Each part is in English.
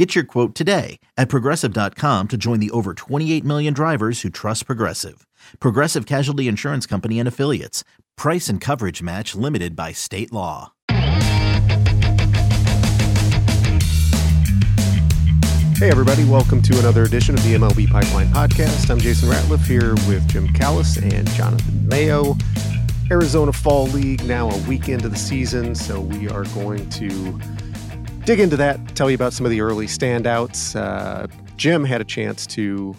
Get your quote today at progressive.com to join the over 28 million drivers who trust Progressive. Progressive Casualty Insurance Company and Affiliates. Price and coverage match limited by state law. Hey, everybody, welcome to another edition of the MLB Pipeline Podcast. I'm Jason Ratliff here with Jim Callis and Jonathan Mayo. Arizona Fall League now a week into the season, so we are going to dig into that, tell you about some of the early standouts. Uh, Jim had a chance to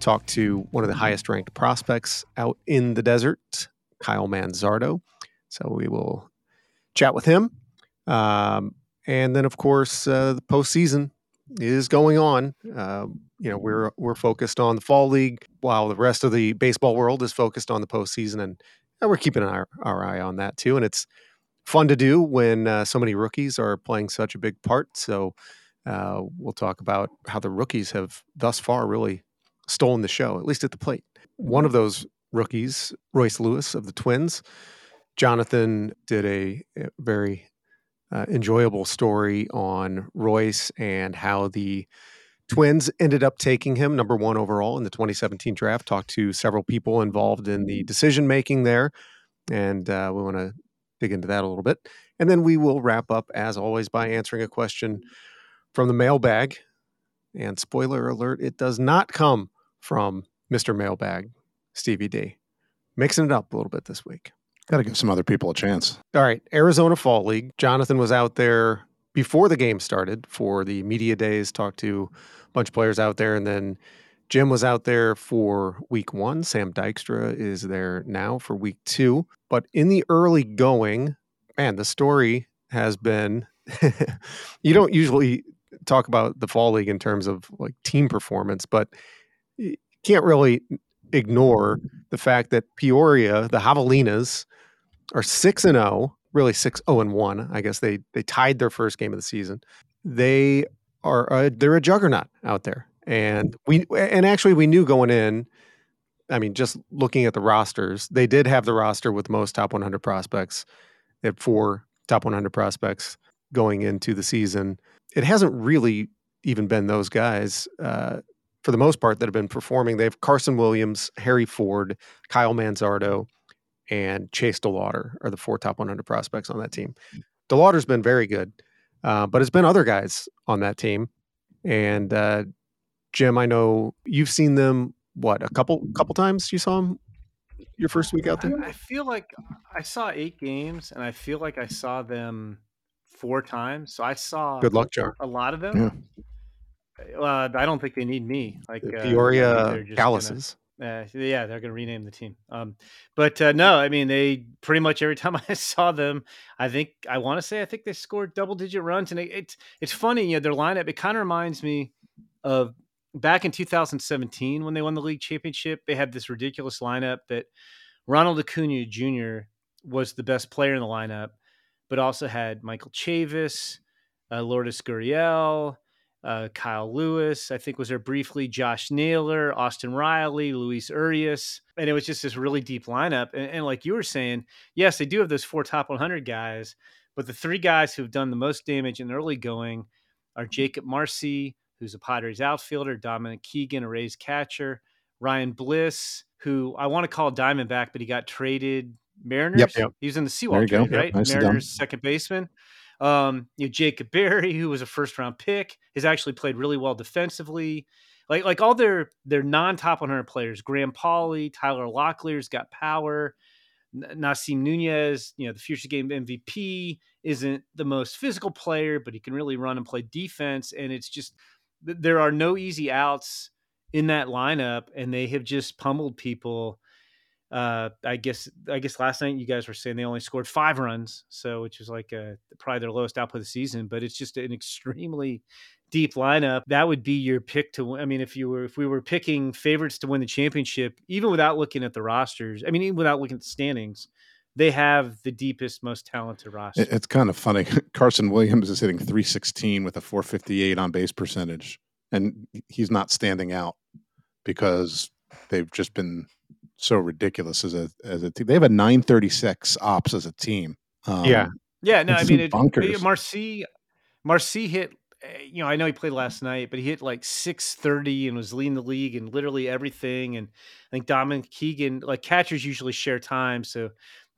talk to one of the highest ranked prospects out in the desert, Kyle Manzardo. So we will chat with him. Um, and then, of course, uh, the postseason is going on. Uh, you know, we're we're focused on the fall league, while the rest of the baseball world is focused on the postseason, and, and we're keeping our, our eye on that too. And it's fun to do when uh, so many rookies are playing such a big part. So uh, we'll talk about how the rookies have thus far really stolen the show, at least at the plate. One of those rookies, Royce Lewis of the Twins, Jonathan did a, very uh, enjoyable story on Royce and how the Twins ended up taking him number one overall in the 2017 draft. Talked to several people involved in the decision making there, and uh, we want to dig into that a little bit. And then we will wrap up, as always, by answering a question from the mailbag. And spoiler alert, it does not come from Mr. Mailbag, Stevie D. Mixing it up a little bit this week. Got to give some other people a chance. All right, Arizona Fall League. Jonathan was out there before the game started for the media days, talked to a bunch of players out there, and then Jim was out there for week one. Sam Dykstra is there now for week two. But in the early going, man, the story has been you don't usually talk about the fall league in terms of like team performance, but you can't really ignore the fact that Peoria, the Javelinas, are 6 and 0, really 6 0 and 1. I guess they they tied their first game of the season. They are a, they're a juggernaut out there. And we and actually we knew going in I mean just looking at the rosters, they did have the roster with most top 100 prospects. They had four top 100 prospects going into the season. It hasn't really even been those guys uh, for the most part that have been performing. They have Carson Williams, Harry Ford, Kyle Manzardo, and Chase DeLauter are the four top 100 prospects on that team. DeLauter's been very good, uh, but it's been other guys on that team. And uh, Jim, I know you've seen them. What a couple couple times you saw them your first week out there. I, I feel like I saw eight games, and I feel like I saw them four times. So I saw good luck, Jar. A lot of them. Yeah. Uh, I don't think they need me. Like uh, Peoria Calluses. Uh, yeah, they're going to rename the team. Um, but uh, no, I mean, they pretty much every time I saw them, I think I want to say I think they scored double digit runs, and it, it's it's funny, you know, their lineup. It kind of reminds me of back in 2017 when they won the league championship. They had this ridiculous lineup that Ronald Acuna Jr. was the best player in the lineup, but also had Michael Chavis, uh, Lourdes Gurriel uh, Kyle Lewis, I think was there briefly, Josh Naylor, Austin Riley, Luis Urias. And it was just this really deep lineup. And, and, like you were saying, yes, they do have those four top 100 guys, but the three guys who've done the most damage in early going are Jakob Marsee, who's a Padres outfielder, Dominic Keegan, a Rays catcher, Ryan Bliss, who I want to call Diamondback, but he got traded Mariners. Yep, yep. He was in the Sewald trade, right? Yep, Mariners second baseman. Um, you know, Jacob Berry, who was a first round pick, has actually played really well defensively. Like like all their their non top 100 players, Graham Pauley, Tyler Locklear's got power. Nasim Nunez, you know, the future game MVP, isn't the most physical player, but he can really run and play defense. And it's just there are no easy outs in that lineup, and they have just pummeled people uh, I guess I guess last night you guys were saying they only scored five runs, so which is like uh, probably their lowest output of the season. But it's just an extremely deep lineup, that would be your pick to. I mean, if you were if we were picking favorites to win the championship, even without looking at the rosters, I mean, even without looking at the standings, they have the deepest, most talented roster. It's kind of funny. Carson Williams is hitting 316 with a 458 on base percentage, and he's not standing out because they've just been so ridiculous as a as a team. They have a 936 ops as a team. Um, yeah, yeah. No, I mean, it, Marsee Marsee hit. Eh, you know, I know he played last night, but he hit like 630 and was leading the league and literally everything. And I think Dominic Keegan, like catchers usually share time. So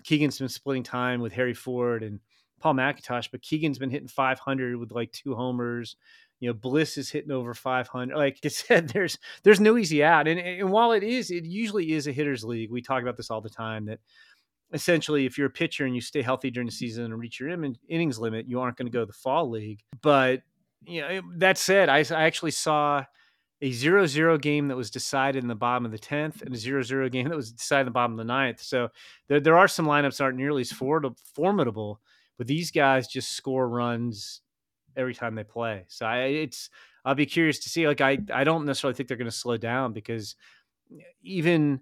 Keegan's been splitting time with Harry Ford and Paul McIntosh, but Keegan's been hitting 500 with like two homers. You know, Bliss is hitting over 500. Like I said, there's there's no easy out. And and while it is, it usually is a hitters league. We talk about this all the time. That essentially, if you're a pitcher and you stay healthy during the season and reach your innings limit, you aren't going to go to the fall league. But you know, that said, I, I actually saw a zero zero game that was decided in the bottom of the 10th and a zero zero game that was decided in the bottom of the ninth. So there, there are some lineups aren't nearly as formidable, but these guys just score runs every time they play. So I, it's, I'll be curious to see. Like, I, I don't necessarily think they're going to slow down because even,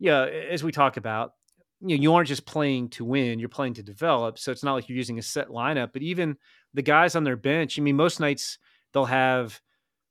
yeah, as we talk about, you know, you aren't just playing to win, you're playing to develop. So it's not like you're using a set lineup, but even the guys on their bench, I mean, most nights they'll have,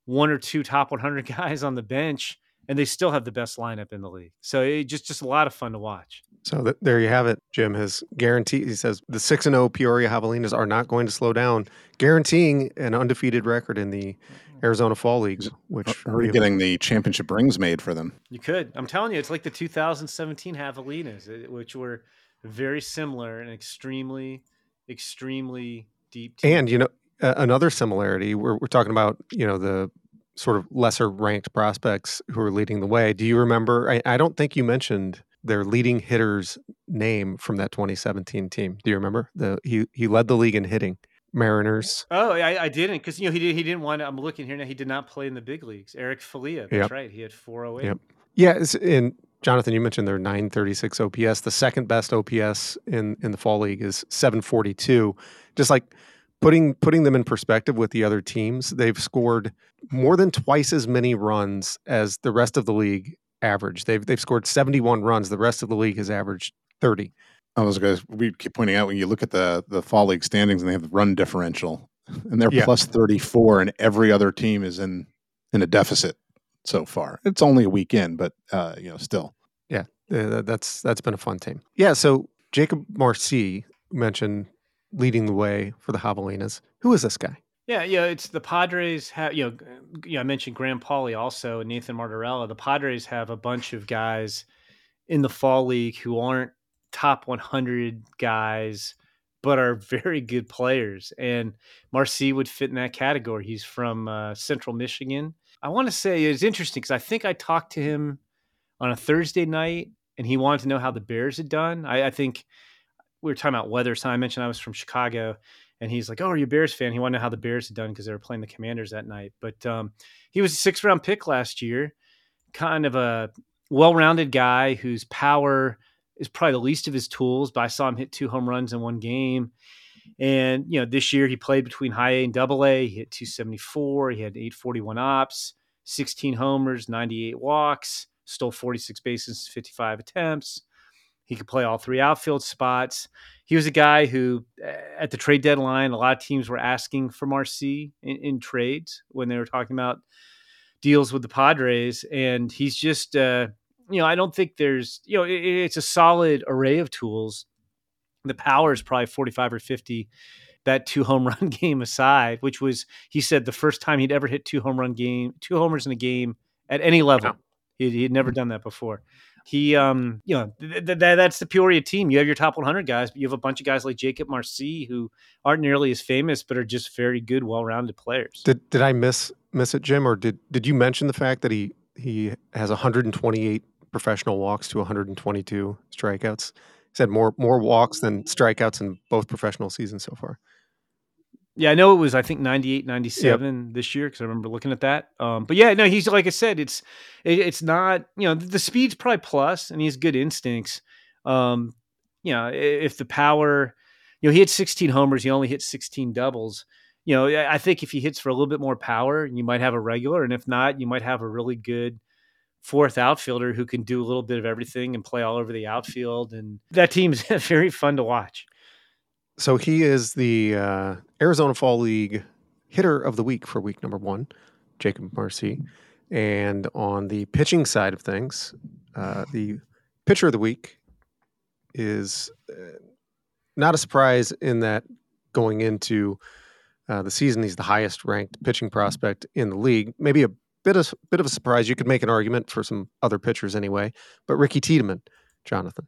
one or two top 100 guys on the bench, and they still have the best lineup in the league. So it just just a lot of fun to watch. So th- there you have it. Jim has guaranteed. He says the six and zero oh Peoria Javelinas are not going to slow down, guaranteeing an undefeated record in the Arizona Fall Leagues. Which are we getting the championship rings made for them? You could. I'm telling you, it's like the 2017 Javelinas, eh, which were very similar and extremely, extremely deep. Team. And you know, uh, another similarity. We're, we're talking about you know the sort of lesser ranked prospects who are leading the way. Do you remember? I, I don't think you mentioned their leading hitter's name from that 2017 team. Do you remember? The he he led the league in hitting. Mariners. Oh, I, I didn't because you know he did he didn't want. To, I'm looking here now. He did not play in the big leagues. Eric Filia. That's yep. right. He had 408. Yep. Yeah, and Jonathan, you mentioned their 936 OPS. The second best OPS in in the fall league is 742. Just like putting putting them in perspective with the other teams, they've scored more than twice as many runs as the rest of the league average. They've they've scored 71 runs. The rest of the league has averaged 30. I was going to we keep pointing out when you look at the the fall league standings and they have the run differential and they're yeah. plus 34 and every other team is in in a deficit so far. It's only a weekend, but uh, you know, still. Yeah, that's that's been a fun team. Yeah, so Jakob Marsee mentioned leading the way for the Javelinas. Who is this guy? Yeah, yeah, it's the Padres have you know, yeah, I mentioned Graham Pauley also and Nathan Martorella. The Padres have a bunch of guys in the fall league who aren't top 100 guys but are very good players and Marsee would fit in that category. He's from uh, Central Michigan. I want to say it's interesting because I think I talked to him on a Thursday night and he wanted to know how the Bears had done. I, I think we were talking about weather. So I mentioned I was from Chicago, and he's like, "Oh, are you a Bears fan?" He wanted to know how the Bears had done because they were playing the Commanders that night. But um, he was a six round pick last year, kind of a well rounded guy whose power is probably the least of his tools. But I saw him hit two home runs in one game. And you know, this year he played between high A and double A. He hit 274. He had 841 ops, 16 homers, 98 walks, stole 46 bases, 55 attempts. He could play all three outfield spots. He was a guy who, eh, at the trade deadline, a lot of teams were asking for Marsee in, in trades when they were talking about deals with the Padres, and he's just, uh, you know, I don't think there's, you know, it, it's a solid array of tools. The power is probably 45 or 50 that two home run game aside, which was he said the first time he'd ever hit two home run game, two homers in a game at any level. He had never done that before he um you know th- th- that's the Peoria team. You have your top 100 guys, but you have a bunch of guys like Jakob Marsee who aren't nearly as famous, but are just very good, well-rounded players. Did did I miss miss it, Jim, or did did you mention the fact that he he has 128 professional walks to 122 strikeouts? He's had more more walks than strikeouts in both professional seasons so far. Yeah, I know it was I think 98, 97 yep. this year because I remember looking at that. Um, but yeah, no, he's like I said, it's it, it's not you know the speed's probably plus and he has good instincts. Um, you know, if the power, you know, he hit 16 homers, he only hit 16 doubles. you know, I think if he hits for a little bit more power, you might have a regular, and if not, you might have a really good fourth outfielder who can do a little bit of everything and play all over the outfield. And that team's very fun to watch. So he is the uh, Arizona Fall League hitter of the week for week number one, Jakob Marsee. And on the pitching side of things, uh, the pitcher of the week is uh, not a surprise in that going into uh, the season, he's the highest ranked pitching prospect in the league. Maybe a bit of bit of a surprise. You could make an argument for some other pitchers anyway, but Ricky Tiedemann, Jonathan.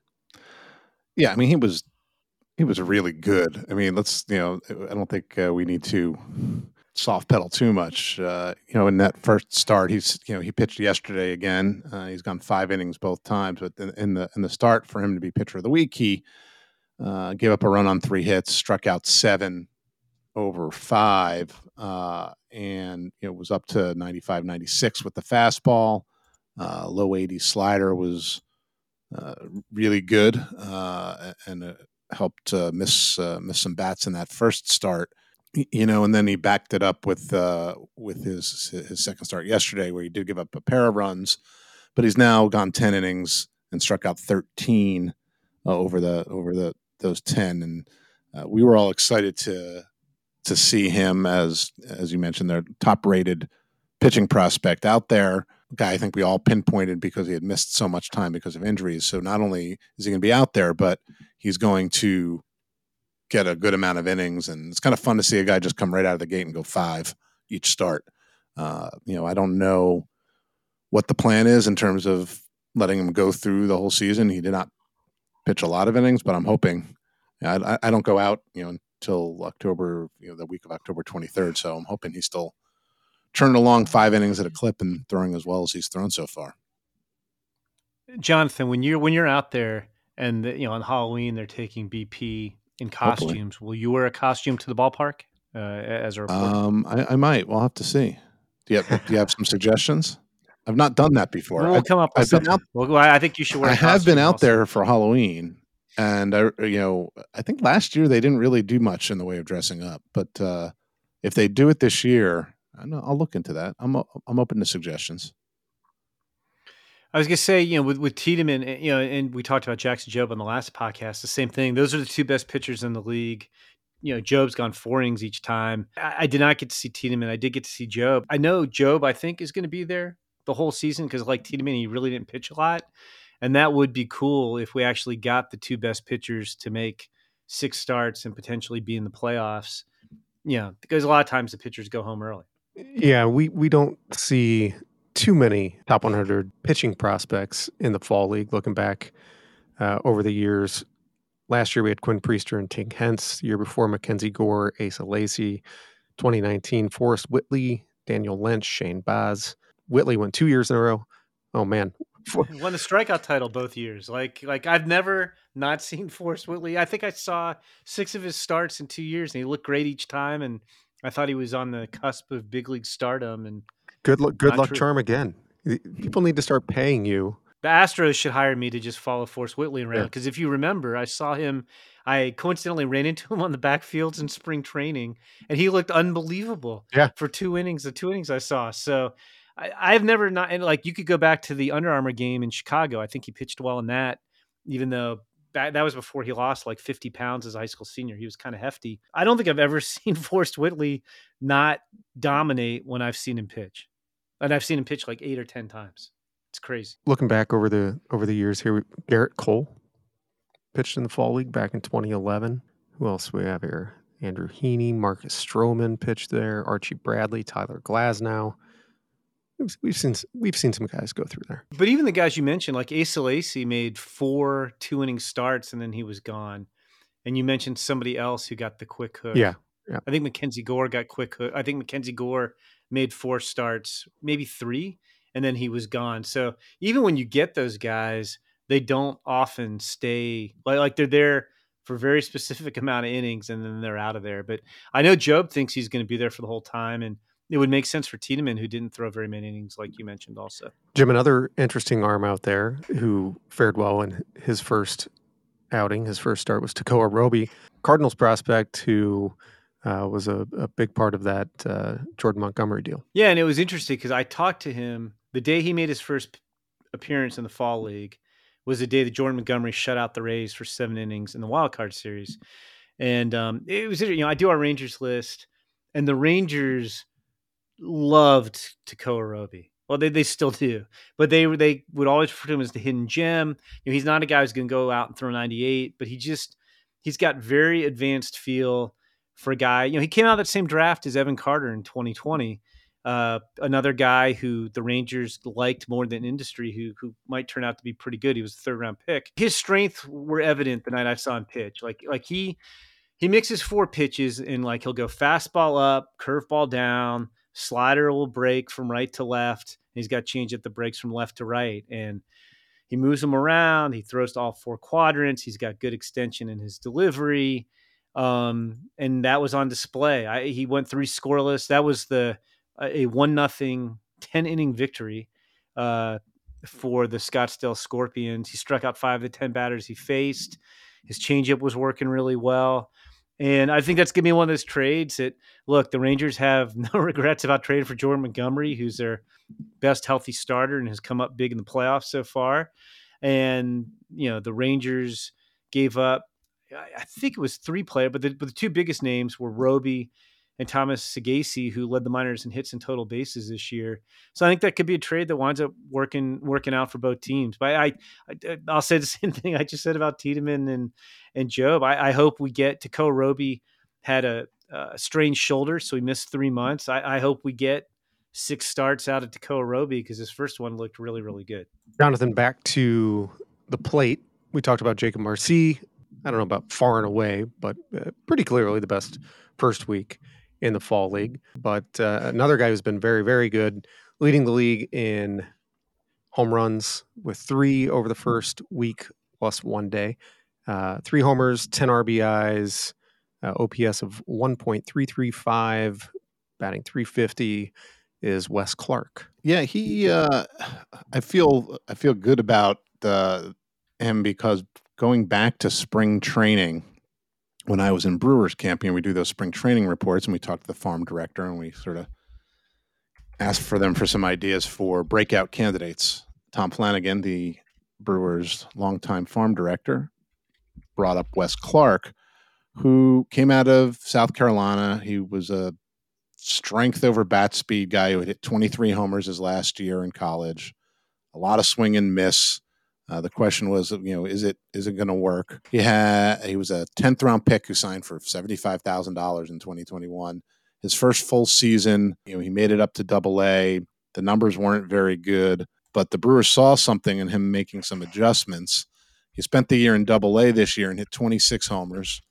Yeah, I mean he was he was really good. I mean, let's you know, I don't think uh, we need to soft pedal too much. Uh, you know, in that first start, he's you know he pitched yesterday again. Uh, he's gone five innings both times, but in, the in the start for him to be pitcher of the week, he uh, gave up a run on three hits, struck out seven over five, uh, and it was up to 95, 96 with the fastball. Uh, low 80 slider was really good and helped miss miss some bats in that first start you know, and then he backed it up with uh, with his his second start yesterday, where he did give up a pair of runs, but he's now gone ten innings and struck out thirteen uh, over the over the those ten, and uh, we were all excited to to see him as as you mentioned, their top rated pitching prospect out there. Guy, I think we all pinpointed because he had missed so much time because of injuries. So not only is he going to be out there, but he's going to get a good amount of innings, and it's kind of fun to see a guy just come right out of the gate and go five each start. Uh, you know, I don't know what the plan is in terms of letting him go through the whole season. He did not pitch a lot of innings, but I'm hoping. I, I don't go out, you know, until October, you know, the week of October 23rd. So I'm hoping he's still turning along five innings at a clip and throwing as well as he's thrown so far. Jonathan, when you're when you're out there and the, you know on Halloween they're taking BP in costumes. Hopefully. Will you wear a costume to the ballpark uh, as a reporter? Um, I, I, might. We'll have to see. Do you have, do you have some suggestions? I've not done that before. We'll I, come up with I've. Out, well, I think you should wear. I have been out also. there for Halloween, and I, you know, I think last year they didn't really do much in the way of dressing up. But uh, if they do it this year, I know, I'll look into that. I'm I'm open to suggestions. I was gonna say, you know, with with Tiedemann, eh, you know, and we talked about Jackson Jobe on the last podcast. The same thing. Those are the two best pitchers in the league. You know, Jobe's gone four innings each time. I, I did not get to see Tiedemann. I did get to see Jobe. I know Jobe. I think is going to be there the whole season because, like Tiedemann, he really didn't pitch a lot, and that would be cool if we actually got the two best pitchers to make six starts and potentially be in the playoffs. Yeah, you know, because a lot of times the pitchers go home early. Yeah, we we don't see too many top 100 pitching prospects in the fall league looking back uh, over the years. Last year we had Quinn Priester and Tink Hence. The year before Mackenzie Gore, Asa Lacy. 2019, Forrest Whitley, Daniel Lynch, Shane Baz. Whitley went two years in a row. Oh man, won the strikeout title both years. Like like I've never not seen Forrest Whitley. I think I saw six of his starts in two years, and he looked great each time. And I thought he was on the cusp of big league stardom. And Good luck. Good luck true. charm again. People need to start paying you. The Astros should hire me to just follow Forrest Whitley around because yeah. if you remember, I saw him. I coincidentally ran into him on the backfields in spring training, and he looked unbelievable. Yeah. for two innings, the two innings I saw. So I, have never not and like you could go back to the Under Armour game in Chicago. I think he pitched well in that, even though that, that was before he lost like 50 pounds as a high school senior. He was kind of hefty. I don't think I've ever seen Forrest Whitley not dominate when I've seen him pitch and I've seen him pitch like eight or ten times. It's crazy. Looking back over the over the years here, Gerrit Cole pitched in the fall league back in 2011. Who else we have here? Andrew Heaney, Marcus Stroman pitched there. Archie Bradley, Tyler Glasnow. We've, seen we've seen some guys go through there. But even the guys you mentioned, like Asa Lacy, made four two inning starts and then he was gone. And you mentioned somebody else who got the quick hook. Yeah, yeah. I think Mackenzie Gore got quick hook. I think Mackenzie Gore made four starts, maybe three, and then he was gone. So even when you get those guys, they don't often stay like like they're there for a very specific amount of innings and then they're out of there. But I know Jobe thinks he's going to be there for the whole time and it would make sense for Tiedemann, who didn't throw very many innings, like you mentioned, also. Jim, another interesting arm out there who fared well in his first outing, his first start was Tekoah Roby, Cardinals prospect who uh, was a, a, big part of that uh, Jordan Montgomery deal. Yeah, and it was interesting because I talked to him the day he made his first appearance in the fall league was the day that Jordan Montgomery shut out the Rays for seven innings in the wild card series. And um, it was, you know, I do our Rangers list, and the Rangers loved Roby. Well, they, they still do, but they they would always refer to him as the hidden gem. You know, he's not a guy who's going to go out and throw 98, but he just he's got very advanced feel for a guy. You know, he came out that same draft as Evan Carter in 2020, uh, another guy who the Rangers liked more than industry, who who might turn out to be pretty good. He was a third round pick. His strengths were evident the night I saw him pitch. Like like he he mixes four pitches and like he'll go fastball up, curveball down, slider will break from right to left. He's got change at the breaks from left to right, and he moves them around. He throws to all four quadrants. He's got good extension in his delivery, um, and that was on display. I, he went three scoreless. That was the a one nothing 10 inning victory uh, for the Scottsdale Scorpions. He struck out five of the 10 batters he faced. His changeup was working really well. And I think that's going to be one of those trades that, look, the Rangers have no regrets about trading for Jordan Montgomery, who's their best healthy starter and has come up big in the playoffs so far. And, you know, the Rangers gave up, I think it was three players, but the, but the two biggest names were Roby and Thomas Saggese, who led the minors in hits and total bases this year. So I think that could be a trade that winds up working working out for both teams. But I, I will say the same thing I just said about Tiedemann and and Jobe. I, I hope we get Tekoah Roby had a, a strange shoulder, so he missed three months. I, I hope we get six starts out of Tekoah Roby because his first one looked really really good. Jonathan, back to the plate. We talked about Jakob Marsee. I don't know about far and away, but uh, pretty clearly the best first week in the fall league. But uh, another guy who's been very, very good, leading the league in home runs with three over the first week plus one day. Uh, three homers, 10 RBIs, uh, OPS of 1.335, batting 350 is Wes Clarke. Yeah, he. Uh, I feel I feel good about uh, him because going back to spring training, when I was in Brewers camp, camping, we do those spring training reports, and we talked to the farm director, and we sort of asked for them for some ideas for breakout candidates. Tom Flanagan, the Brewers' longtime farm director, brought up Wes Clarke, who came out of South Carolina. He was a strength over bat speed guy who hit 23 homers his last year in college, a lot of swing and miss. Uh, the question was, you know, is it is it going to work? He had he was a tenth round pick who signed for seventy five thousand dollars in twenty twenty one. His first full season, you know, he made it up to Double A. The numbers weren't very good, but the Brewers saw something in him making some adjustments. He spent the year in Double A this year and hit twenty six homers.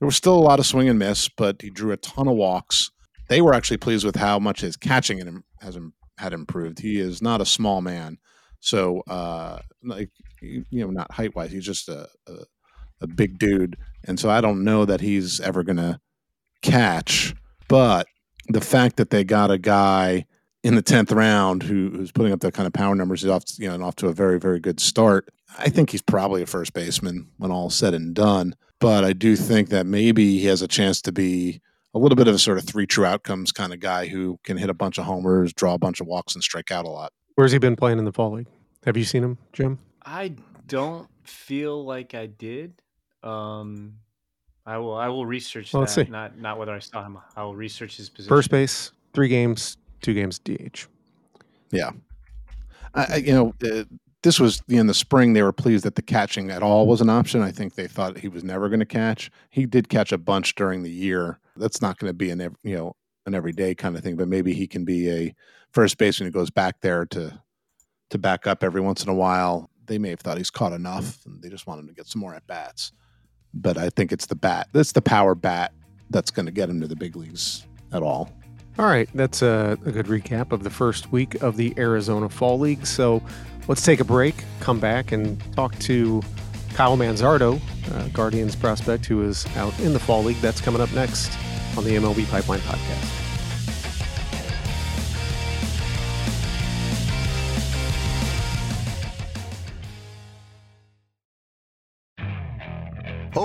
There was still a lot of swing and miss, but he drew a ton of walks. They were actually pleased with how much his catching has had improved. He is not a small man. So, uh, like you know, not height wise, he's just a, a, a big dude, and so I don't know that he's ever gonna catch. But the fact that they got a guy in the tenth round who, who's putting up that kind of power numbers is off, you know, and off to a very very good start. I think he's probably a first baseman when all said and done. But I do think that maybe he has a chance to be a little bit of a sort of three true outcomes kind of guy who can hit a bunch of homers, draw a bunch of walks, and strike out a lot. Where's he been playing in the fall league? Have you seen him, Jim? I don't feel like I did. Um, I will. I will research well, that. Not not whether I saw him. I will research his position. First base, three games, two games DH. Yeah, I, I you know uh, this was in the spring. They were pleased that the catching at all was an option. I think they thought he was never going to catch. He did catch a bunch during the year. That's not going to be an you know an everyday kind of thing, but maybe he can be a first baseman who goes back there to to back up every once in a while. They may have thought he's caught enough and they just want him to get some more at bats. But I think it's the bat. That's the power bat that's going to get him to the big leagues at all. All right, that's a, a, good recap of the first week of the Arizona Fall League. So let's take a break, come back, and talk to Kyle Manzardo, uh, Guardians prospect who is out in the Fall League. That's coming up next on the MLB Pipeline Podcast.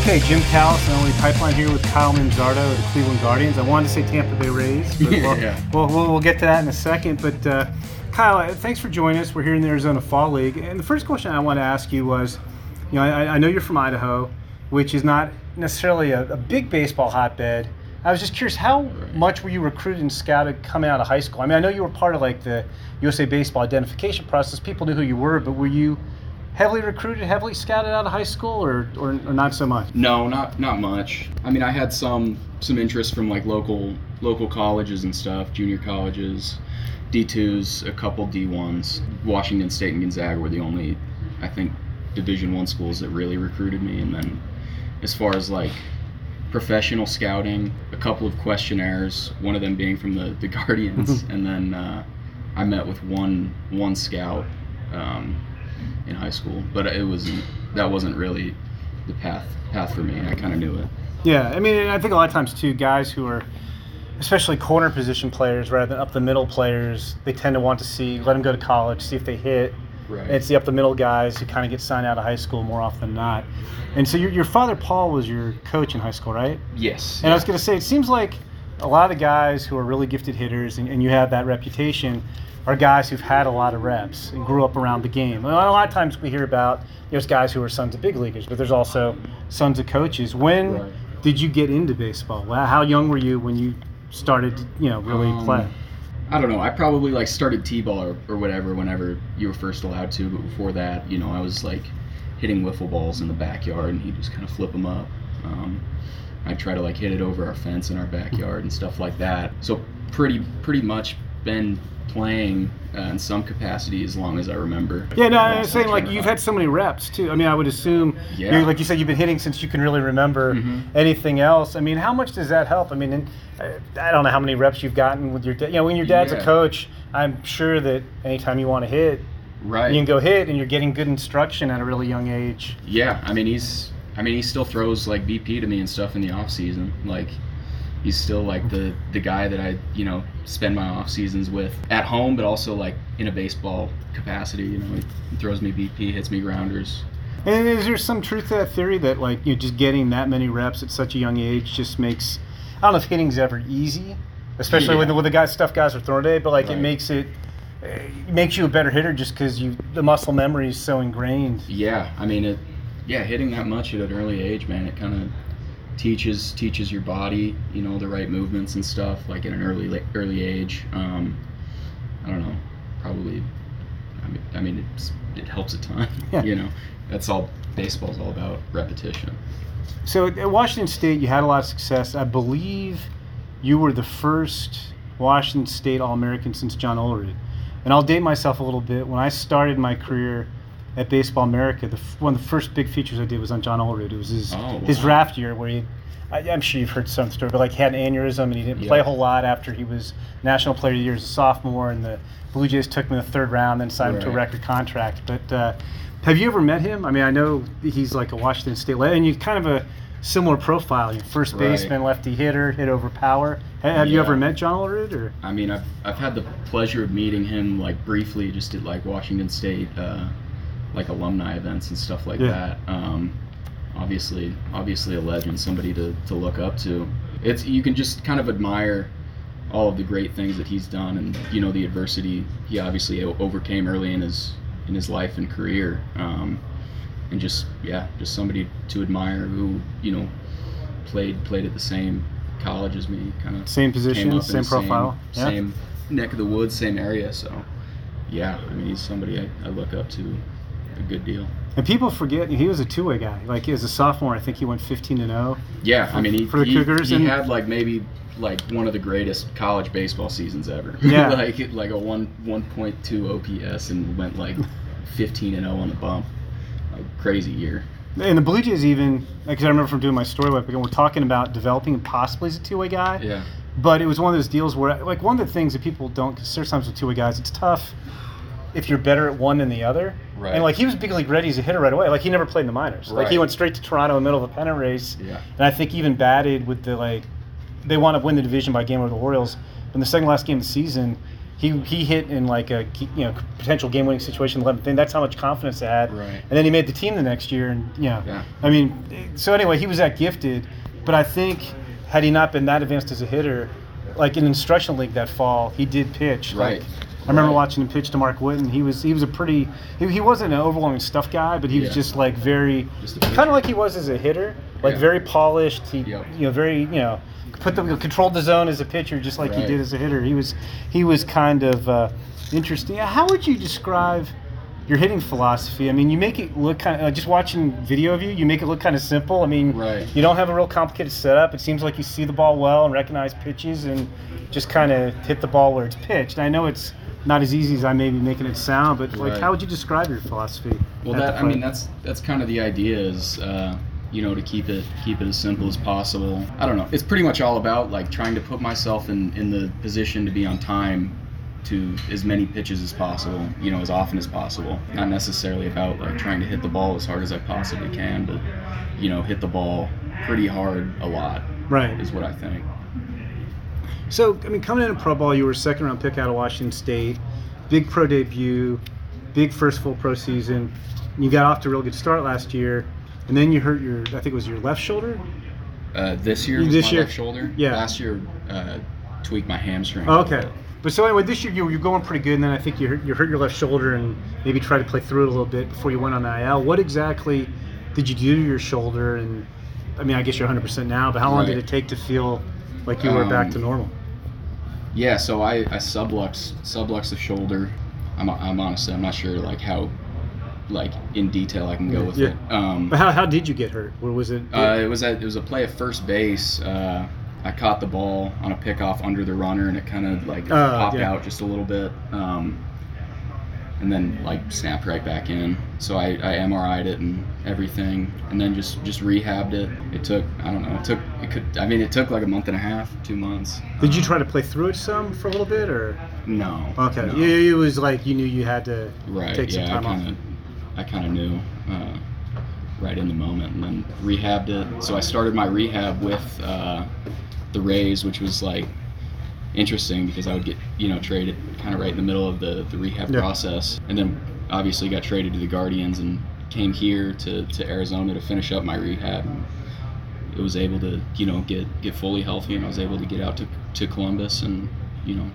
Okay, Jim Callis and Only Pipeline here with Kyle Manzardo of the Cleveland Guardians. I wanted to say Tampa Bay Rays, but we'll, Yeah. we'll, we'll, we'll get to that in a second. But uh, Kyle, uh, thanks for joining us. We're here in the Arizona Fall League, and the first question I want to ask you was, you know, I, I know you're from Idaho, which is not necessarily a, a big baseball hotbed. I was just curious, how much were you recruited and scouted coming out of high school? I mean, I know you were part of like the USA Baseball identification process. People knew who you were, but were you heavily recruited, heavily scouted out of high school, or, or, or not so much? No, not not much. I mean, I had some some interest from like local local colleges and stuff, junior colleges, D2s, a couple D1s. Washington State and Gonzaga were the only, I think, Division One schools that really recruited me. And then, as far as like professional scouting, a couple of questionnaires, one of them being from the the Guardians, and then uh, I met with one one scout. Um, in high school, but it wasn't that wasn't really the path path for me. I kind of knew it. Yeah, I mean, I think a lot of times too, guys who are, especially corner position players rather than up the middle players, they tend to want to see let them go to college, see if they hit. Right. It's the up the middle guys who kind of get signed out of high school more often than not. And so your, your father Paul was your coach in high school, right? yes. And I was going to say, it seems like a lot of the guys who are really gifted hitters, and, and you have that reputation, are guys who've had a lot of reps and grew up around the game. A lot of times we hear about there's guys who are sons of big leaguers, but there's also sons of coaches. When Right. did you get into baseball? How young were you when you started, you know, really Um, play? I don't know. I probably like started t-ball or, or whatever whenever you were first allowed to, but before that, you know, I was like hitting wiffle balls in the backyard, and he'd just kind of flip them up. Um, I'd try to like hit it over our fence in our backyard and stuff like that. So pretty pretty much been playing uh, in some capacity as long as I remember. Yeah, no, I'm saying like you've had so many reps too. I mean, I would assume, Yeah. like you said, you've been hitting since you can really remember Mhm. anything else. I mean, how much does that help? I mean, and, uh, I don't know how many reps you've gotten with your dad. You know, when your dad's a coach, I'm sure that anytime you want to hit, right. you can go hit, and you're getting good instruction at a really young age. Yeah, I mean he's I mean he still throws like BP to me and stuff in the off season. Like he's still like the the guy that I you know spend my off seasons with at home, but also like in a baseball capacity. You know, he throws me BP, hits me grounders. And is there some truth to that theory that like you know, just getting that many reps at such a young age just makes I don't know if hitting's ever easy, especially Yeah. the, with the guys stuff guys are throwing today, but like it makes it. It makes you a better hitter just because you the muscle memory is so ingrained. Yeah, I mean it. Yeah, hitting that much at an early age, man, it kind of teaches teaches your body, you know, the right movements and stuff, like at an early early age. Um, I don't know, probably. I mean, I mean, it's, it helps a ton. Yeah. You know, that's all baseball's all about repetition. So at Washington State, you had a lot of success. I believe you were the first Washington State All American since John Olerud. And I'll date myself a little bit. When I started my career at Baseball America, the, f- one of the first big features I did was on John Olerud. It was his Oh, his draft year where he, I, I'm sure you've heard some story, but like he had an aneurysm and he didn't play a whole lot after he was National Player of the Year as a sophomore, and the Blue Jays took him in the third round, then signed him to a record contract. But uh, have you ever met him? I mean, I know he's like a Washington State, le- and you kind of a similar profile. You first Right. baseman, lefty hitter, hit over power. Ha- Have you ever met John Olerud? Or I mean, I've, I've had the pleasure of meeting him like briefly just at like Washington State, uh, like alumni events and stuff like Yeah. that. Um, obviously, obviously a legend, somebody to, to look up to. It's you can just kind of admire all of the great things that he's done, and you know the adversity he obviously overcame early in his in his life and career. Um, and just yeah, just somebody to admire who you know played played at the same college as me, kind of same position, same profile. same, same neck of the woods, same area. So, yeah, I mean, he's somebody I, I look up to a good deal. And people forget he was a two-way guy. Like as a sophomore, I think he went 15 and oh. 0. Yeah, I mean, he, For the he, Cougars he and- had like maybe like one of the greatest college baseball seasons ever. Yeah. like like a one one point two OPS and went like fifteen and zero on the bump. Like crazy year. And the Blue Jays even, because I remember from doing my story web, we're talking about developing him possibly as a two-way guy. Yeah. But it was one of those deals where, like, one of the things that people don't consider sometimes with two-way guys, it's tough if you're better at one than the other. Right. And like he was big league ready as a hitter right away. Like he never played in the minors. Like he went straight to Toronto in the middle of a pennant race. Yeah. And I think even batted with the like, they wound up winning the division by a game over the Orioles. In the second last game of the season, he he hit in like a you know potential game winning situation. 11th inning. That's how much confidence they had. Right. And then he made the team the next year. And you know, Yeah. I mean, so anyway, he was that gifted. But I think had he not been that advanced as a hitter, like in instructional league that fall, he did pitch. Right. Like, I remember watching him pitch to Mark Witten. He was he was a pretty he, he wasn't an overwhelming stuff guy, but he was Yeah. just like very Just a kind pitcher. of like he was as a hitter, like Yeah. very polished. He Yep. you know very you know put the controlled the zone as a pitcher just like he Right. did as a hitter. He was he was kind of uh, interesting. How would you describe your hitting philosophy? I mean, you make it look kind of uh, just watching video of you. You make it look kind of simple. I mean, Right. you don't have a real complicated setup. It seems like you see the ball well and recognize pitches and just kind of hit the ball where it's pitched. I know it's not as easy as I may be making it sound, but like, Right. how would you describe your philosophy? Well, that I mean, that's that's kind of the idea is, uh, you know, to keep it keep it as simple as possible. I don't know. It's pretty much all about like trying to put myself in in the position to be on time to as many pitches as possible, you know, as often as possible. Not necessarily about like trying to hit the ball as hard as I possibly can, but you know, hit the ball pretty hard a lot right. is what I think. So, I mean, coming into pro ball, you were a second round pick out of Washington State, big pro debut, big first full pro season. You got off to a real good start last year, and then you hurt your, I think it was your left shoulder. Uh, this year was This my year? left shoulder. Yeah. Last year, uh, tweaked my hamstring. Oh, okay. But so anyway, this year you were going pretty good, and then I think you hurt, you hurt your left shoulder and maybe tried to play through it a little bit before you went on the IL. What exactly did you do to your shoulder? And I mean, I guess you're 100% now, but how long did it take to feel like you were back Um, to normal? Yeah, so I, I sublux sublux the shoulder. I'm, I'm honestly I'm not sure like how like in detail I can go with Yeah. it. Um, But how, how did you get hurt? Or was it? uh, it was at, it was a play at first base. Uh, I caught the ball on a pickoff under the runner and it kind of like Oh, popped yeah. out just a little bit. Um, and then like snapped right back in. So I, I MRI'd it and everything, and then just just rehabbed it. It took I don't know. It took it could I mean it took like a month and a half, two months. did you Um, try to play through it some for a little bit, or No. okay? no. Yeah, it was like you knew you had to Right. take some yeah, time I off. kind of, I kind of knew uh, right in the moment, and then rehabbed it. So I started my rehab with uh, the Rays, which was like interesting because I would get you know traded kind of right in the middle of the the rehab Yeah. process, and then obviously got traded to the Guardians and came here to to Arizona to finish up my rehab. And it was able to you know get get fully healthy, and I was able to get out to to Columbus and you know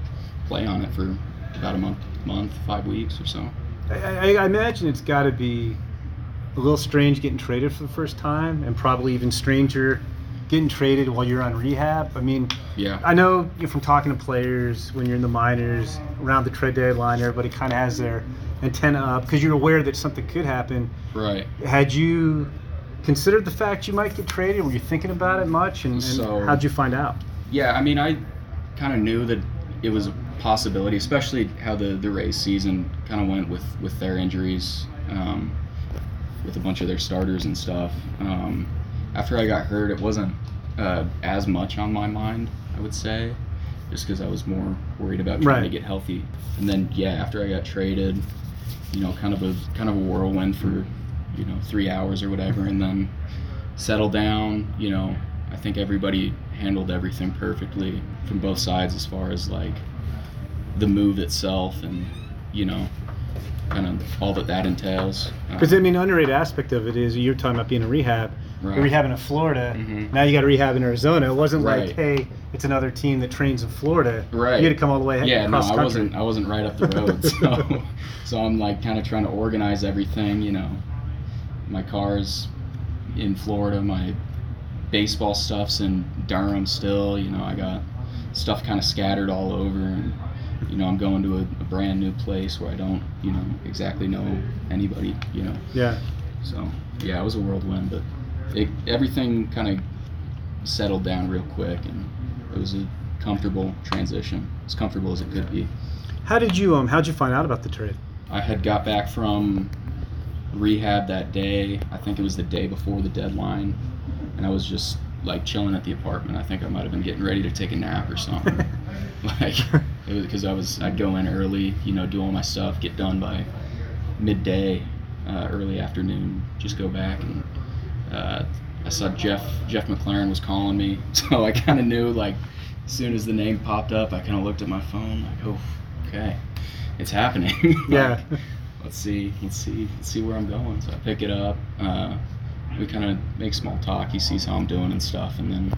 play on it for about a month, month, five weeks or so. I, I, I imagine it's got to be a little strange getting traded for the first time, and probably even stranger getting traded while you're on rehab. I mean, Yeah. I know from talking to players when you're in the minors around the trade deadline, everybody kind of has their antenna up because you're aware that something could happen. Right. Had you considered the fact you might get traded? Were you thinking about it much? And, and So- how'd you find out? Yeah, I mean, I kind of knew that it was a possibility, especially how the the Rays season kind of went with with their injuries, um, with a bunch of their starters and stuff. Um, after I got hurt, it wasn't uh, as much on my mind, I would say, just because I was more worried about trying to get healthy. And then, yeah, after I got traded, you know, kind of a kind of a whirlwind for you know three hours or whatever, and then settle down. You know, I think everybody handled everything perfectly from both sides as far as like the move itself and you know kind of all that that entails. Because Um, I mean, underrated aspect of it is you're talking about being in rehab. Right. You're rehabbing in Florida. Mhm. Now you got to rehab in Arizona. It wasn't like, hey, it's another team that trains in Florida. Right. You had to come all the way yeah, no, across I country. wasn't. I wasn't right up the road, so so I'm like kind of trying to organize everything. You know, my car's in Florida. My baseball stuff's in Durham still. You know, I got stuff kind of scattered all over, and you know, I'm going to a, a brand new place where I don't, you know, exactly know anybody. You know, Yeah. so yeah, it was a whirlwind, but it, everything kind of settled down real quick, and it was a comfortable transition, as comfortable as it could be. How did you um? How did you find out about the trade? I had got back from rehab that day. I think it was the day before the deadline, and I was just like chilling at the apartment. I think I might have been getting ready to take a nap or something. like it was because I was I'd go in early, you know, do all my stuff, get done by midday, uh, early afternoon, just go back and uh, I saw Jeff Jeff McLaren was calling me, so I kind of knew like as soon as the name popped up, I kind of looked at my phone like, oh, okay, it's happening. Yeah. Like, let's see, let's see, let's see where I'm going. So I pick it up. Uh, we kind of make small talk. He sees how I'm doing and stuff, and then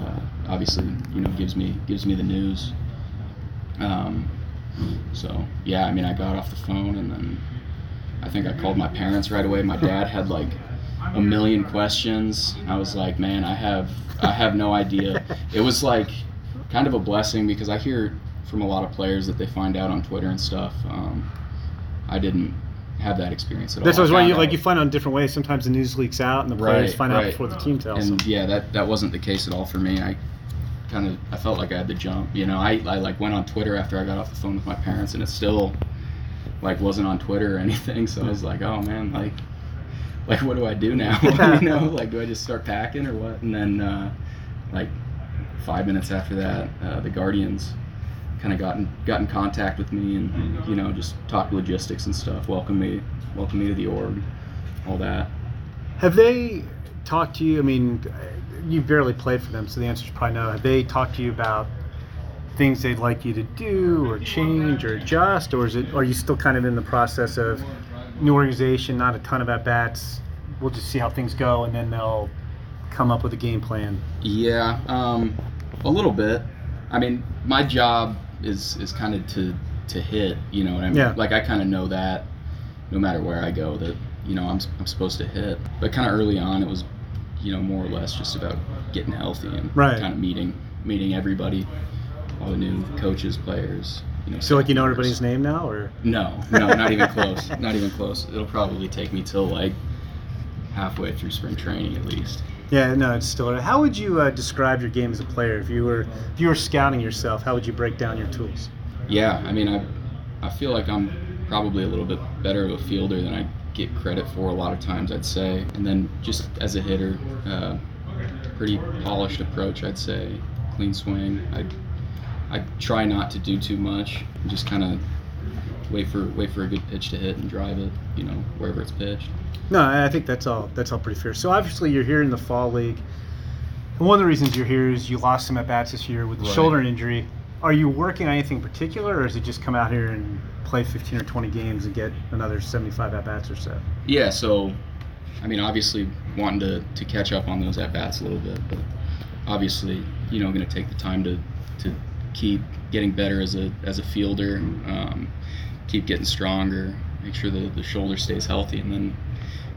uh, obviously, you know, gives me gives me the news. Um, so yeah, I mean, I got off the phone, and then I think I called my parents right away. My dad had like a million questions. I was like, man, I have I have no idea. It was like kind of a blessing because I hear from a lot of players that they find out on Twitter and stuff. Um, I didn't have that experience at That's all. was I. You, found like you find out in different ways. Sometimes the news leaks out, and the players Right, find out right. before the team tells them. and yeah, that that wasn't the case at all for me. I kind of I felt like I had to jump. You know, I, I like went on Twitter after I got off the phone with my parents, and it still like wasn't on Twitter or anything. So I was like, oh man, like like what do I do now? you know, like do I just start packing or what? And then uh, like five minutes after that, uh, the Guardians kind of got in, got in contact with me and you know just talked logistics and stuff. Welcome me, welcome me to the org, all that. Have they talked to you? I mean, you barely played for them, so the answer is probably no. Have they talked to you about things they'd like you to do, or change, or adjust, or is it? Are you still kind of in the process of new organization, not a ton of at bats? We'll just see how things go, and then they'll come up with a game plan. Yeah, um, a little bit. I mean, my job is is kind of to to hit. You know what I mean? Yeah. Like I kind of know that no matter where I go, that you know I'm I'm supposed to hit. But kind of early on, it was you know more or less just about getting healthy and Right. kind of meeting meeting everybody, all the new coaches, players. You know, So, like, you know everybody's name now, or No, no, not even close. Not even close. It'll probably take me till like halfway through spring training at least. yeah, no, it's still. How would you uh, describe your game as a player? If you were if you were scouting yourself, how would you break down your tools? Yeah, I mean, I, I feel like I'm probably a little bit better of a fielder than I get credit for a lot of times, I'd say. And then just as a hitter, uh, pretty polished approach, I'd say. Clean swing. I, I try not to do too much. Just kind of wait for wait for a good pitch to hit and drive it, you know, wherever it's pitched. No, I think that's all. That's all pretty fair. So obviously you're here in the fall league, and one of the reasons you're here is you lost some at bats this year with the Right. shoulder injury. Are you working on anything particular, or is it just come out here and play 15 or 20 games and get another 75 at bats or so? Yeah, so I mean, obviously wanting to, to catch up on those at bats a little bit, but obviously, you know, going to take the time to, to keep getting better as a as a fielder, um, keep getting stronger, make sure the the shoulder stays healthy, and then,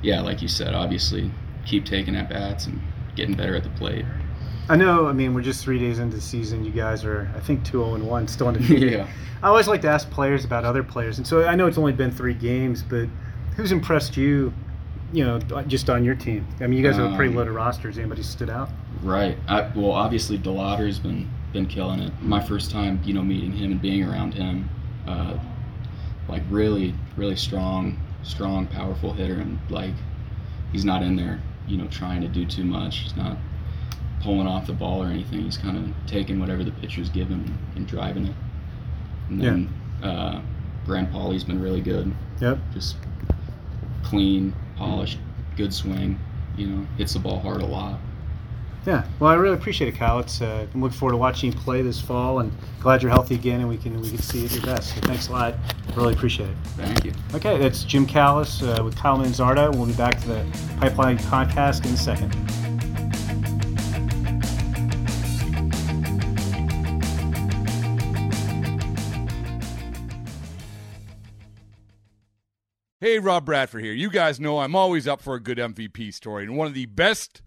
yeah, like you said, obviously keep taking at bats and getting better at the plate. I know. I mean, we're just three days into the season. You guys are, I think, 2 0 and 1, still undefeated. yeah. I always like to ask players about other players, and so I know it's only been three games, but who's impressed you? You know, just on your team. I mean, you guys have a pretty Um, loaded roster. Has anybody stood out? Right. I, well, obviously, DeLauter's been been killing it. My first time, you know, meeting him and being around him, uh, like really, really strong, strong, powerful hitter, and like he's not in there, you know, trying to do too much. He's not pulling off the ball or anything. He's kind of taking whatever the pitcher's given and, driving it. And Yeah. then uh, Graham Pauley's been really good. Yep. Just clean, polished, good swing. You know, hits the ball hard a lot. Yeah, well, I really appreciate it, Kyle. It's uh, I'm looking forward to watching you play this fall, and glad you're healthy again, and we can we can see you at your best. So thanks a lot. Really appreciate it. Thank you. Okay, that's Jim Callis uh, with Kyle Manzardo. We'll be back to the Pipeline podcast in a second. Hey, Rob Bradford here. You guys know I'm always up for a good MVP story, and one of the best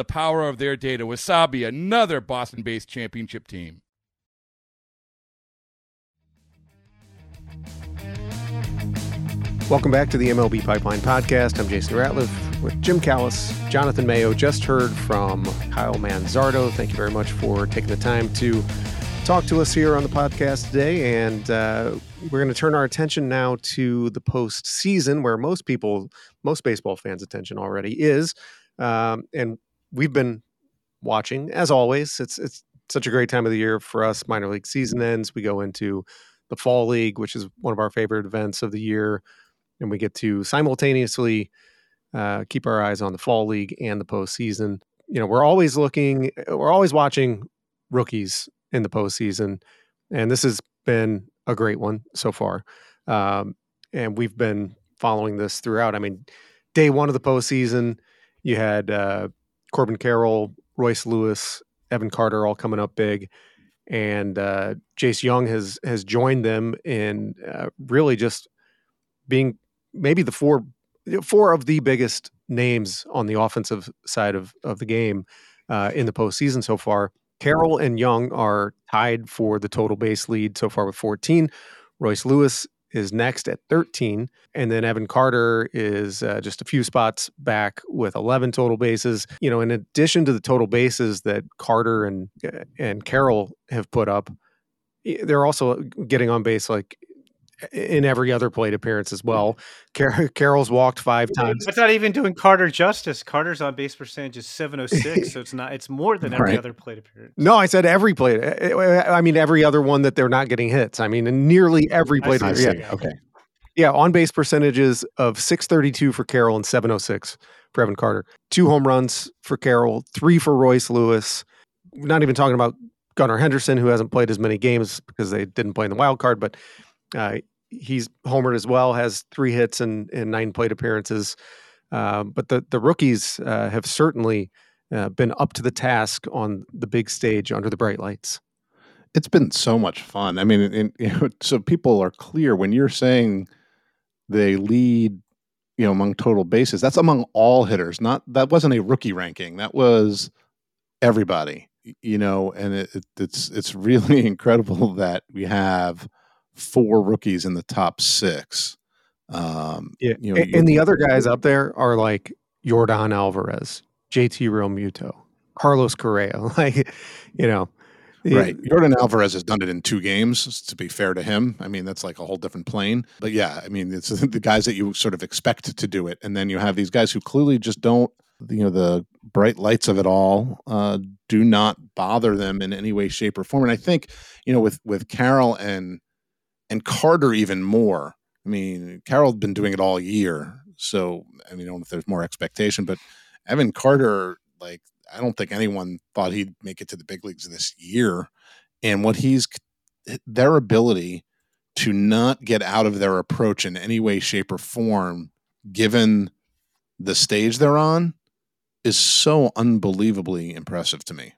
the power of their data. Wasabi, another Boston based championship team. Welcome back to the MLB Pipeline Podcast. I'm Jason Ratliff with Jim Callis, Jonathan Mayo. Just heard from Kyle Manzardo. Thank you very much for taking the time to talk to us here on the podcast today. And uh, we're going to turn our attention now to the postseason, where most people, most baseball fans' attention already is. Um, and we've been watching, as always. It's it's such a great time of the year for us. Minor league season ends. We go into the fall league, which is one of our favorite events of the year and we get to simultaneously uh, keep our eyes on the fall league and the postseason. You know, we're always looking, we're always watching rookies in the postseason, and this has been a great one so far. Um, and we've been following this throughout. I mean, day one of the postseason, you had uh, Corbin Carroll, Royce Lewis, Evan Carter all coming up big, and uh, Josh Jung has has joined them in uh, really just being maybe the four four of the biggest names on the offensive side of of the game uh, in the postseason so far. Carroll and Jung are tied for the total base lead so far with 14. Royce Lewis is next at 13, and then Evan Carter is uh, just a few spots back with 11 total bases. You know, in addition to the total bases that Carter and uh, and Carroll have put up, they're also getting on base like in every other plate appearance as well. Car- Carroll's walked five times. It's not even doing Carter justice. Carter's on base percentage is 706, so it's not. It's more than every right. other plate appearance. No, I said every plate. Eh, eh, eh, I mean every other one that they're not getting hits. I mean nearly every plate. I see, yeah. Okay. Yeah, on base percentages of 632 for Carroll and 706 for Evan Carter. Two home runs for Carroll, three for Royce Lewis. not even talking about Gunnar Henderson, who hasn't played as many games because they didn't play in the wild card, but uh, he's homered as well, has three hits and, and nine plate appearances. Uh, but the the rookies uh, have certainly uh, been up to the task on the big stage under the bright lights. It's been so much fun. I mean, know, so people are clear when you're saying they lead, you know, among total bases. That's among all hitters. Not that wasn't a rookie ranking. That was everybody. You know, and it, it, it's it's really incredible that we have four rookies in the top six. Um, yeah, you know, and, and the other guys up there are like Yordan Alvarez, JT Realmuto, Carlos Correa. Like, you know, right. Yordan Alvarez has done it in two games. To be fair to him, I mean that's like a whole different plane. But yeah, I mean it's the guys that you sort of expect to do it, and then you have these guys who clearly just don't. You know, the bright lights of it all uh, do not bother them in any way, shape, or form. And I think you know with with Carroll and and Carter even more. I mean, Carroll's been doing it all year, so I mean, I don't know if there's more expectation, but Evan Carter, like, I don't think anyone thought he'd make it to the big leagues this year, and what he's their ability to not get out of their approach in any way, shape, or form, given the stage they're on, is so unbelievably impressive to me.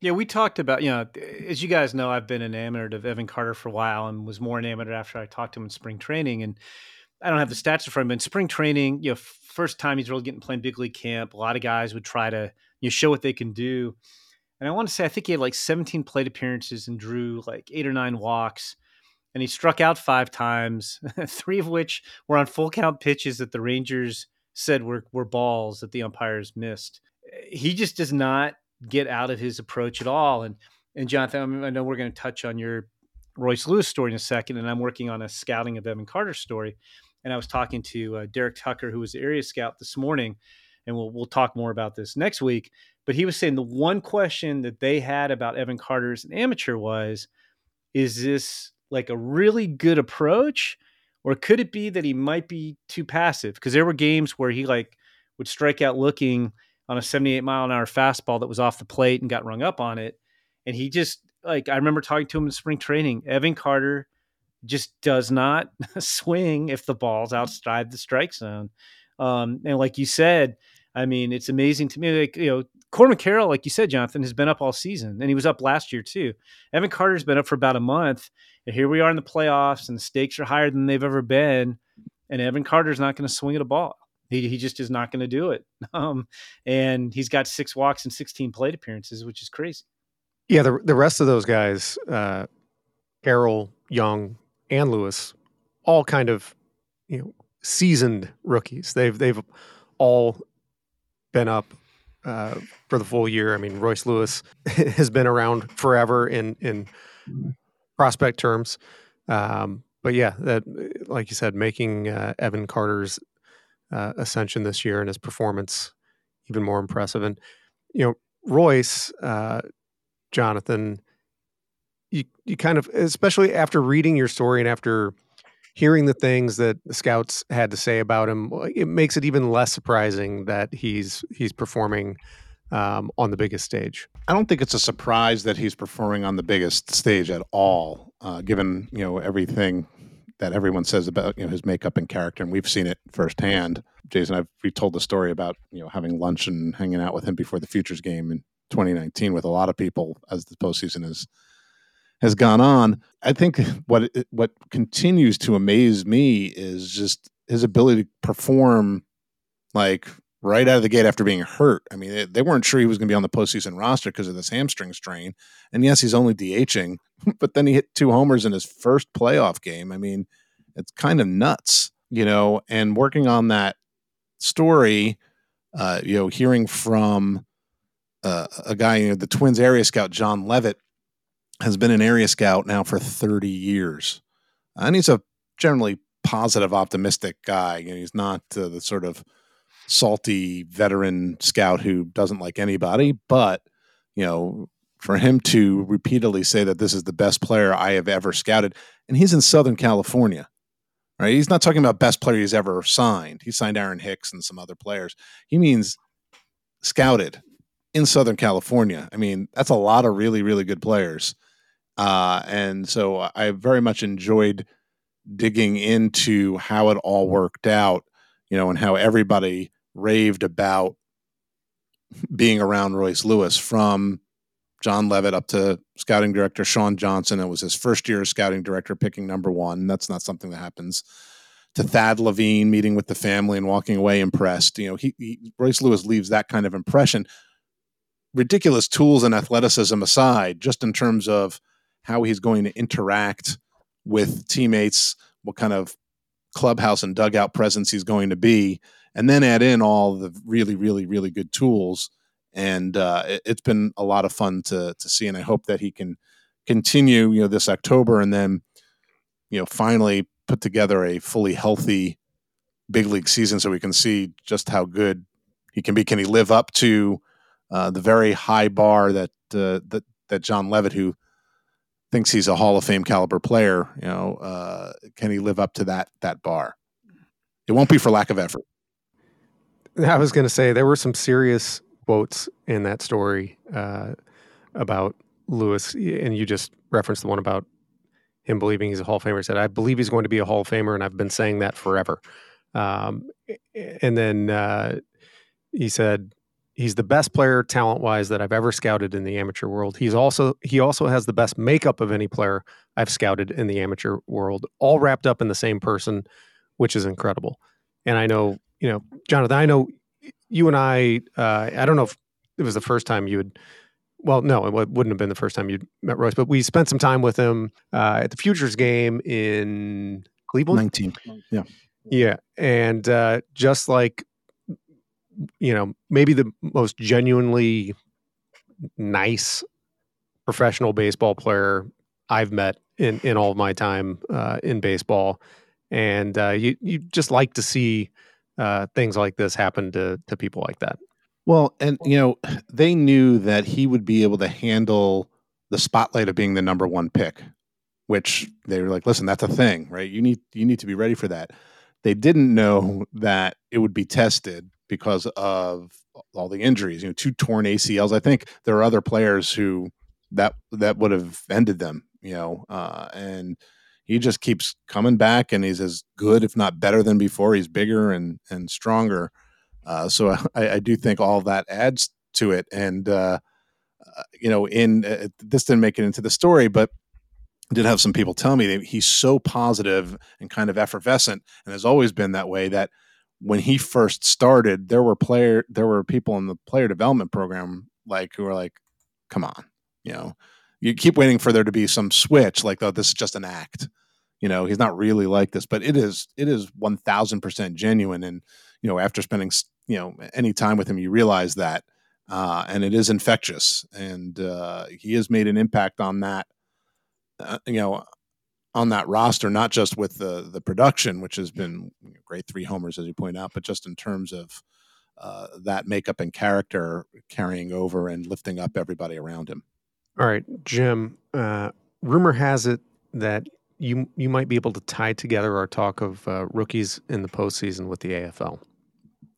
Yeah, we talked about, you know, as you guys know, I've been enamored of Evan Carter for a while and was more enamored after I talked to him in spring training. And I don't have the stats in front of but in spring training, you know, first time he's really getting playing big league camp, a lot of guys would try to, you know, show what they can do. And I want to say, I think he had like 17 plate appearances and drew like eight or nine walks. And he struck out five times, three of which were on full count pitches that the Rangers said were, were balls that the umpires missed. He just does not get out of his approach at all. And and Jonathan, I know we're going to touch on your Royce Lewis story in a second, and I'm working on a scouting of Evan Carter's story. And I was talking to uh, Derek Tucker, who was the area scout this morning, and we'll we'll talk more about this next week. But he was saying the one question that they had about Evan Carter as an amateur was, is this like a really good approach, or could it be that he might be too passive? Because there were games where he like would strike out looking on a 78 mile an hour fastball that was off the plate and got rung up on it, and he just like I remember talking to him in spring training. Evan Carter just does not swing if the ball's outside the strike zone. Um, and like you said, I mean, it's amazing to me. Like you know, Corbin Carroll, like you said, Jonathan, has been up all season, and he was up last year too. Evan Carter's been up for about a month, and here we are in the playoffs, and the stakes are higher than they've ever been. And Evan Carter's not going to swing at a ball. He, he just is not going to do it. Um, and he's got six walks and 16 plate appearances, which is crazy. Yeah, the the rest of those guys, uh, Jung, and Lewis, all kind of you know seasoned rookies. They've they've all been up uh, for the full year. I mean, Royce Lewis has been around forever in in prospect terms. Um, but yeah, that like you said, making uh, Evan Carter's uh, ascension this year and his performance even more impressive. And you know, Royce, uh, Jonathan, you you kind of, especially after reading your story and after hearing the things that the scouts had to say about him, it makes it even less surprising that he's he's performing um, on the biggest stage. I don't think it's a surprise that he's performing on the biggest stage at all, uh, given you know everything that everyone says about you know his makeup and character, and we've seen it firsthand. Jason, I've we told the story about you know having lunch and hanging out with him before the Futures game in 2019 with a lot of people as the postseason has has gone on. I think what what continues to amaze me is just his ability to perform like right out of the gate after being hurt. I mean, they, they weren't sure he was going to be on the postseason roster because of this hamstring strain. And yes, he's only DHing, but then he hit two homers in his first playoff game. I mean, it's kind of nuts, you know. And working on that story, uh, you know, hearing from uh, a guy, you know, the Twins area scout John Levitt has been an area scout now for 30 years, and he's a generally positive, optimistic guy. You know, he's not uh, the sort of salty veteran scout who doesn't like anybody, but you know, for him to repeatedly say that this is the best player I have ever scouted, and he's in Southern California, right? He's not talking about best player he's ever signed. He signed Aaron Hicks and some other players. He means scouted in Southern California. I mean, that's a lot of really, really good players. Uh, and so I very much enjoyed digging into how it all worked out, you know, and how everybody raved about being around Royce Lewis from John Levitt up to scouting director Sean Johnson. It was his first year as scouting director, picking number one. That's not something that happens. To Thad Levine meeting with the family and walking away impressed. You know, he, he Royce Lewis leaves that kind of impression. Ridiculous tools and athleticism aside, just in terms of how he's going to interact with teammates, what kind of clubhouse and dugout presence he's going to be and then add in all the really, really, really good tools. And uh, it, has been a lot of fun to to see, and I hope that he can continue, you know, this October, and then, you know, finally put together a fully healthy big league season, so we can see just how good he can be. Can he live up to uh, the very high bar that uh, that that John Levitt, who thinks he's a Hall of Fame caliber player, you know, uh, can he live up to that that bar? It won't be for lack of effort. I was going to say there were some serious quotes in that story uh, about Lewis, and you just referenced the one about him believing he's a Hall of Famer. He said, "I believe he's going to be a Hall of Famer, and I've been saying that forever." Um, and then uh, he said, "He's the best player talent wise that I've ever scouted in the amateur world. He's also he also has the best makeup of any player I've scouted in the amateur world, all wrapped up in the same person, which is incredible." And I know you know, Jonathan, I know you and I, uh, I don't know if it was the first time you had, well, no, it wouldn't have been the first time you'd met Royce, but we spent some time with him uh, at the Futures game in Cleveland. 19. Yeah. Yeah. And uh, just like, you know, maybe the most genuinely nice professional baseball player I've met in in all of my time uh, in baseball, and uh, you you just like to see uh, things like this happen to to people like that. Well, and you know, they knew that he would be able to handle the spotlight of being the number one pick, which they were like, listen, that's a thing, right? You need you need to be ready for that. They didn't know that it would be tested because of all the injuries. You know, two torn ACLs. I think there are other players who that that would have ended them. You know, uh, and he just keeps coming back, and he's as good, if not better, than before. He's bigger and and stronger. Uh, so I, I, do think all that adds to it. And uh, uh you know, in uh, this didn't make it into the story, but did have some people tell me that he's so positive and kind of effervescent, and has always been that way. That when he first started, there were player, there were people in the player development program like who were like, "Come on, you know." You keep waiting for there to be some switch, like, "Oh, this is just an act." You know, he's not really like this, but it is. It is one thousand percent genuine, and you know, after spending you know any time with him, you realize that, uh, and it is infectious, and uh, he has made an impact on that. Uh, you know, on that roster, not just with the the production, which has been great, three homers as you point out, but just in terms of uh, that makeup and character carrying over and lifting up everybody around him. All right, Jim. Uh, rumor has it that you you might be able to tie together our talk of uh, rookies in the postseason with the AFL.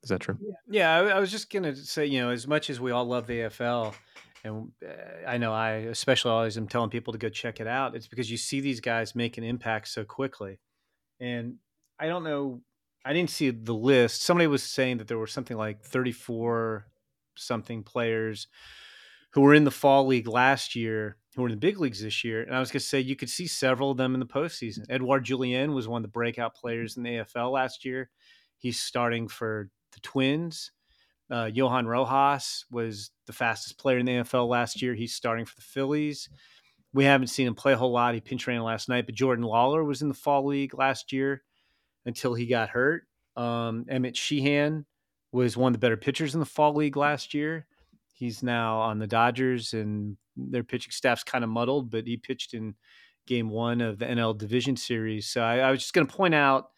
Is that true? Yeah, I, I was just gonna say, you know, as much as we all love the AFL, and uh, I know I especially always am telling people to go check it out. It's because you see these guys make an impact so quickly, and I don't know. I didn't see the list. Somebody was saying that there were something like thirty-four something players who were in the fall league last year who were in the big leagues this year. And I was going to say you could see several of them in the postseason. Edouard Julien was one of the breakout players in the AFL last year. He's starting for the Twins. Uh, Johan Rojas was the fastest player in the AFL last year. He's starting for the Phillies. We haven't seen him play a whole lot. He pinch ran last night, but Jordan Lawlar was in the fall league last year until he got hurt. Um, Emmett Sheehan was one of the better pitchers in the fall league last year. He's now on the Dodgers, and their pitching staff's kind of muddled, but he pitched in game one of the NL Division Series. So I, I was just going to point out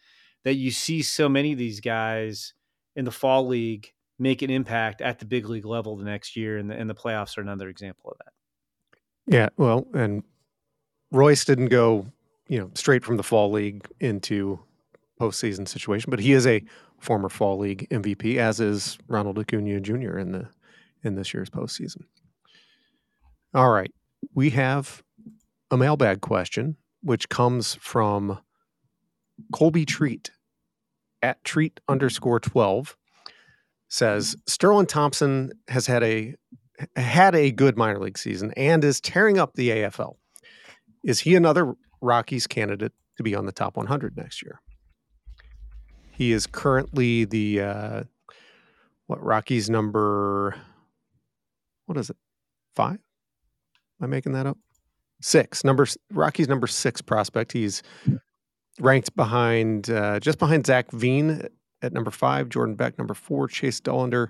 that you see so many of these guys in the fall league make an impact at the big league level the next year, and the, and the playoffs are another example of that. Yeah, well, and Royce didn't go, you know, straight from the fall league into postseason situation, but he is a former fall league MVP, as is Ronald Acuna Jr. in the in this year's postseason. All right, we have a mailbag question, which comes from Colby Treat at treat underscore 12 says Sterlin Thompson has had a had a good minor league season and is tearing up the AFL. Is he another Rockies candidate to be on the top 100 next year? He is currently the uh, what Rockies number what is it? 5? Am I making that up? 6. Number Rockies number 6 prospect. He's ranked behind uh, just behind Zach Veen at number five, Jordan Beck number four, Chase Dollander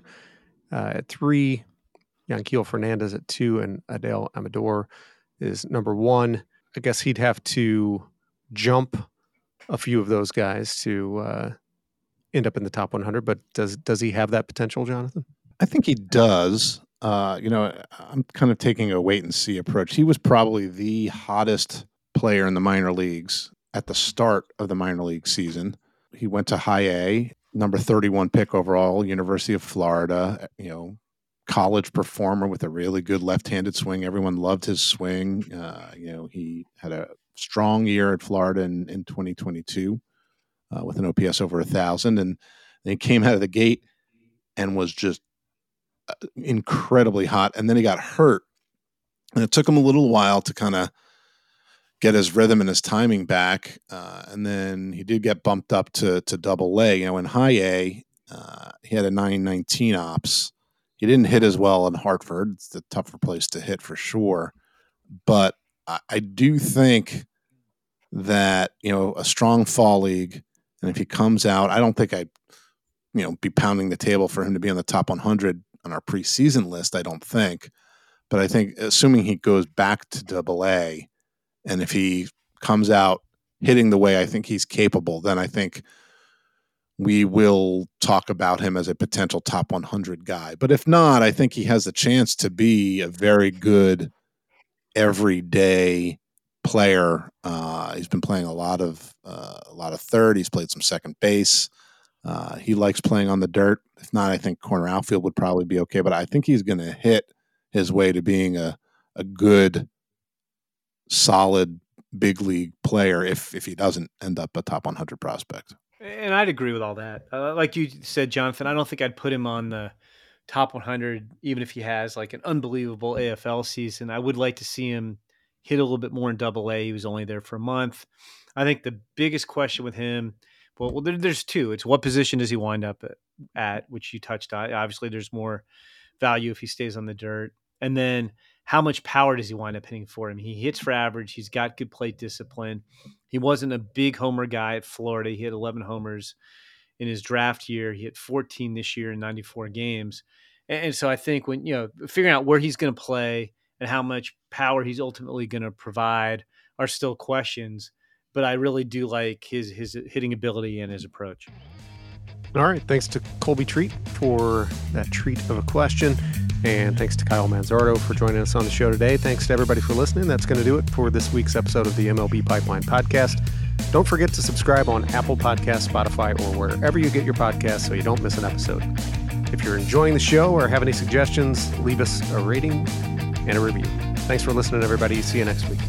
uh, at three, Yanquiel Fernandez at two, and Adael Amador is number one. I guess he'd have to jump a few of those guys to uh, end up in the top 100. But does does he have that potential, Jonathan? I think he does. Uh, you know, I'm kind of taking a wait and see approach. He was probably the hottest player in the minor leagues at the start of the minor league season. He went to high A number 31 pick overall, University of Florida, you know, college performer with a really good left-handed swing. Everyone loved his swing. Uh, you know, he had a strong year at Florida in, in 2022 uh, with an OPS over a thousand, and then he came out of the gate and was just incredibly hot. And then he got hurt, and it took him a little while to kind of get his rhythm and his timing back. Uh, and then he did get bumped up to to double A. You know, in high A, uh, he had a 919 ops. He didn't hit as well in Hartford. It's a tougher place to hit for sure. But I, I do think that, you know, a strong fall league, and if he comes out, I don't think I'd, you know, be pounding the table for him to be on the top 100 on our preseason list. I don't think But I think assuming he goes back to double A and if he comes out hitting the way I think he's capable, then I think we will talk about him as a potential top 100 guy. But if not, I think he has a chance to be a very good everyday player. Uh, he's been playing a lot of uh, a lot of third. He's played some second base. Uh, he likes playing on the dirt. If not, I think corner outfield would probably be okay. But I think he's going to hit his way to being a a good, solid big league player. If if he doesn't end up a top 100 prospect. And I'd agree with all that. Uh, like you said, Jonathan, I don't think I'd put him on the top 100, even if he has like an unbelievable AFL season. I would like to see him hit a little bit more in double A. He was only there for a month. I think the biggest question with him, well, well there, there's two. It's what position does he wind up at, which you touched on. Obviously, there's more value if he stays on the dirt. And then how much power does he wind up hitting for him? He hits for average. He's got good plate discipline. He wasn't a big homer guy at Florida. He had 11 homers in his draft year. He hit 14 this year in 94 games. And, so I think when, you know, figuring out where he's going to play and how much power he's ultimately going to provide are still questions. But I really do like his his hitting ability and his approach. All right. Thanks to Colby Treat for that treat of a question. And thanks to Kyle Manzardo for joining us on the show today. Thanks to everybody for listening. That's going to do it for this week's episode of the MLB Pipeline Podcast. Don't forget to subscribe on Apple Podcasts, Spotify, or wherever you get your podcasts so you don't miss an episode. If you're enjoying the show or have any suggestions, leave us a rating and a review. Thanks for listening, everybody. See you next week.